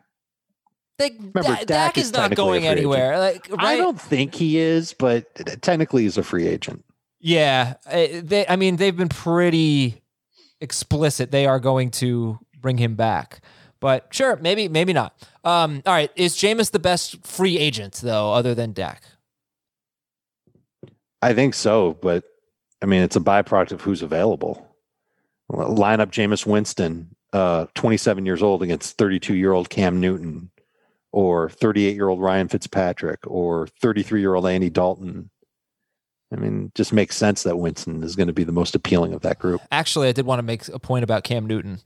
Dak, Remember, Dak, Dak is is not going free agent. anywhere. Like right? I don't think he is, but technically he's a free agent. Yeah, uh, they. I mean, they've been pretty explicit. They are going to bring him back, but sure, maybe, maybe not. Um, all right, is Jameis the best free agent though, other than Dak? I think so, but I mean, it's a byproduct of who's available. Line up Jameis Winston, uh, 27 years old, against 32 year old Cam Newton, or 38 year old Ryan Fitzpatrick, or 33 year old Andy Dalton. I mean, just makes sense that Winston is going to be the most appealing of that group. Actually, I did want to make a point about Cam Newton.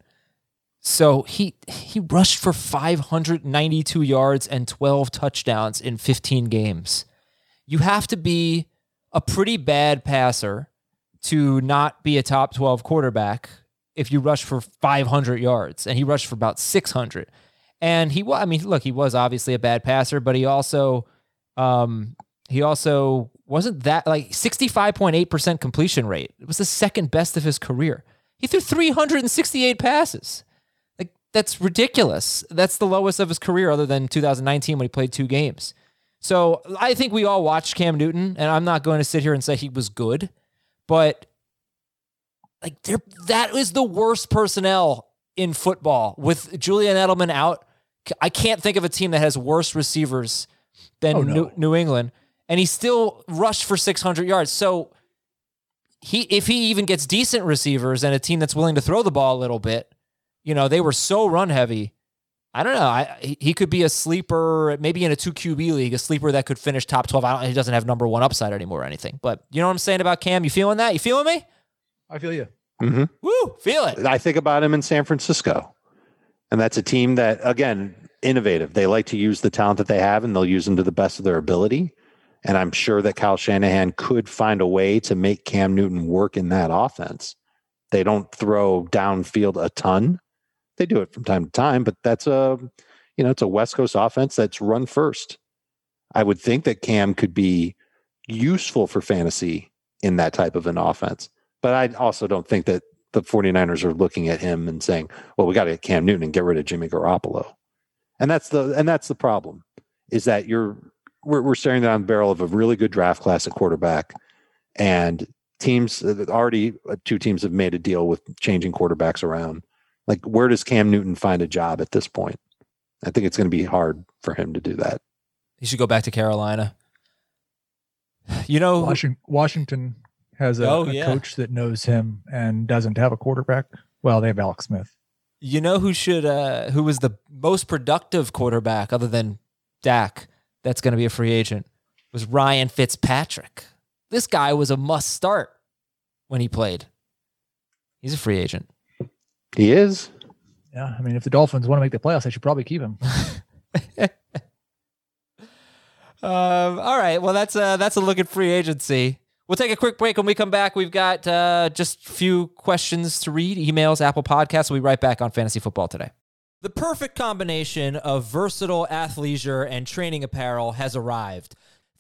So he he rushed for 592 yards and 12 touchdowns in 15 games. You have to be a pretty bad passer to not be a top 12 quarterback if you rush for 500 yards and he rushed for about 600. And he was i mean look, he was obviously a bad passer, but he also um he also wasn't that like 65.8% completion rate. It was the second best of his career. He threw 368 passes. Like that's ridiculous. That's the lowest of his career other than 2019 when he played two games. So I think we all watched Cam Newton, and I'm not going to sit here and say he was good, but like there, that is the worst personnel in football with Julian Edelman out. I can't think of a team that has worse receivers than Oh, no. New, New England, and he still rushed for 600 yards. So he, if he even gets decent receivers and a team that's willing to throw the ball a little bit, you know, they were so run heavy. I don't know. I, he- he could be a sleeper, maybe in a two QB league, a sleeper that could finish top 12. I don't, he doesn't have number one upside anymore or anything. But you know what I'm saying about Cam? You feeling that? You feeling me? I feel you. Mm-hmm. Woo, feel it. I think about him in San Francisco. And that's a team that, again, innovative. They like to use the talent that they have and they'll use them to the best of their ability. And I'm sure that Kyle Shanahan could find a way to make Cam Newton work in that offense. They don't throw downfield a ton. They do it from time to time, but that's a, you know, it's a West Coast offense that's run first. I would think that Cam could be useful for fantasy in that type of an offense. But I also don't think that the 49ers are looking at him and saying, well, we got to get Cam Newton and get rid of Jimmy Garoppolo. And that's the and that's the problem is that you're we're, we're staring down the barrel of a really good draft class at quarterback and teams uh, already uh, two teams have made a deal with changing quarterbacks around. Like, where does Cam Newton find a job at this point? I think it's going to be hard for him to do that. He should go back to Carolina. You know, Washington, Washington has a, Oh, a yeah. coach that knows him and doesn't have a quarterback. Well, they have Alex Smith. You know who should uh who was the most productive quarterback other than Dak that's going to be a free agent was Ryan Fitzpatrick. This guy was a must start when he played. He's a free agent. He is. Yeah, I mean, if the Dolphins want to make the playoffs, they should probably keep him. (laughs) Um, all right. Well, that's a, that's a look at free agency. We'll take a quick break. When we come back, we've got uh, just a few questions to read. Emails, Apple Podcasts. We'll be right back on Fantasy Football today. The perfect combination of versatile athleisure and training apparel has arrived.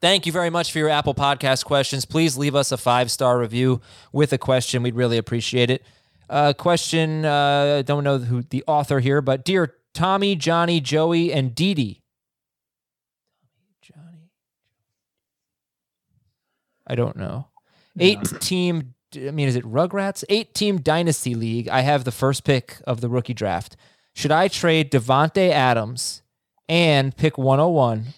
Thank you very much for your Apple Podcast questions. Please leave us a five star review with a question. We'd really appreciate it. Uh, question uh, don't know who the author here, but dear Tommy, Johnny, Joey, and Dee Dee. Johnny. I don't know. Eight team, I mean, is it Rugrats? Eight team Dynasty League. I have the first pick of the rookie draft. Should I trade Davante Adams and pick 101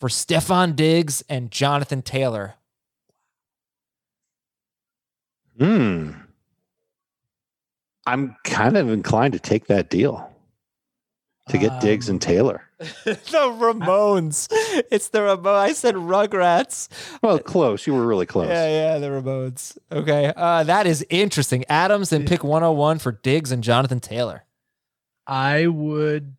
for Stefon Diggs and Jonathan Taylor? Hmm. I'm kind of inclined to take that deal to get Diggs Um, and Taylor. (laughs) the Ramones. It's the Ramones. I said Rugrats. Well, close. You were really close. Yeah, yeah, the Ramones. Okay. Uh, that is interesting. Adams and pick 101 for Diggs and Jonathan Taylor. I would,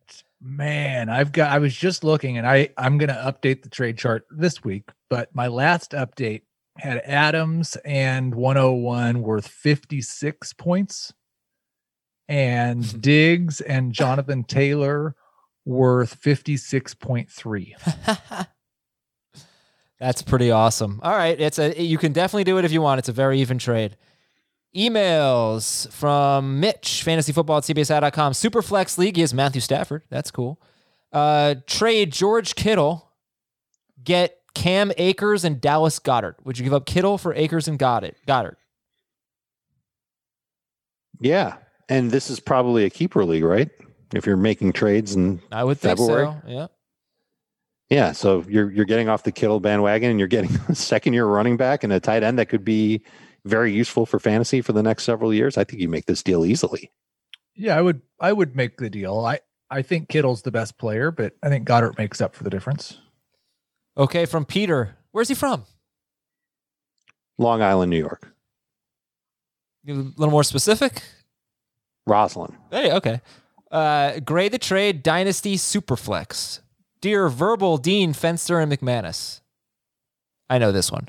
man, I've got, I was just looking and I, I'm going to update the trade chart this week, but my last update had Adams and 101 worth 56 points and (laughs) Diggs and Jonathan Taylor worth 56.3. (laughs) That's pretty awesome. All right, it's a you can definitely do it if you want. It's a very even trade. Emails from Mitch, fantasyfootball at cbsi.com. Superflex League is Matthew Stafford. That's cool. Uh, trade George Kittle, get Cam Akers and Dallas Goedert. Would you give up Kittle for Akers and Goedert? Goedert. Yeah. And this is probably a keeper league, right? If you're making trades and I would think February? so. Yeah. yeah, so you're you're getting off the Kittle bandwagon and you're getting (laughs) a second year running back and a tight end that could be very useful for fantasy for the next several years. I think you make this deal easily. Yeah, I would, I would make the deal. I, I think Kittle's the best player, but I think Goedert makes up for the difference. Okay, from Peter. Where's he from? Long Island, New York. A little more specific. Roslyn. Hey, okay. Uh, grade the trade dynasty superflex. Dear verbal Dean Fenster and McManus. I know this one.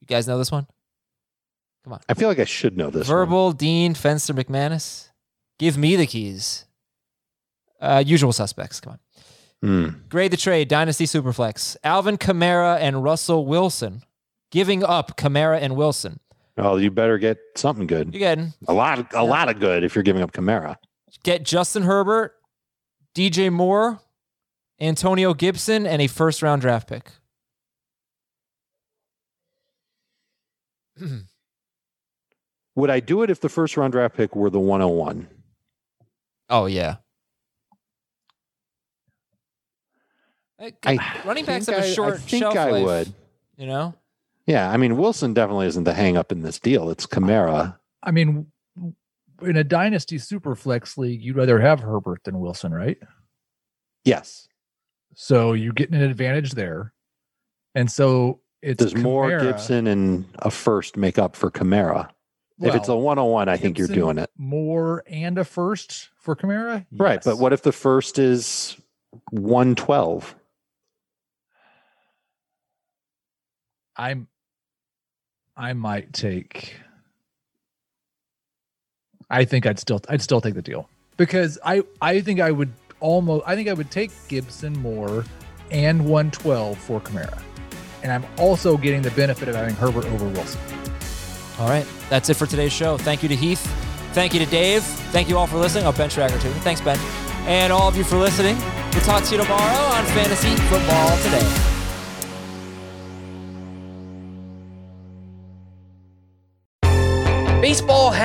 You guys know this one? I feel like I should know this. one. verbal Dean Fenster McManus. Give me the keys. Uh, usual suspects. Come on. Hmm. Grade the trade dynasty superflex. Alvin Kamara and Russell Wilson. Giving up Kamara and Wilson. Oh, you better get something good. You getting A lot, a lot of good if you're giving up Kamara. get Justin Herbert, DJ Moore, Antonio Gibson, and a first round draft pick. (clears throat) Would I do it if the first round draft pick were the 101? Oh yeah. I running backs think have a I- short I think shelf I life, would. You know, Yeah, I mean Wilson definitely isn't the hang up in this deal. It's Kamara. I mean, in a dynasty super flex league, you'd rather have Herbert than Wilson, right? Yes. So you're getting an advantage there. And so it's Does Moore Gibson and a first make up for Kamara? if it's a well, 101, I think you're doing it. Moore and a first for Kamara? Right. But what if the first is 112? I'm I might take I think I'd still I'd still take the deal. because I I think I would almost I think I would take Gibson Moore and 112 for Kamara, and I'm also getting the benefit of having Herbert over Wilson. All right, that's it for today's show. Thank you to Heath. Thank you to Dave. Thank you all for listening. Oh, Ben Tracker too. Thanks, Ben. And all of you for listening. We'll talk to you tomorrow on Fantasy Football Today.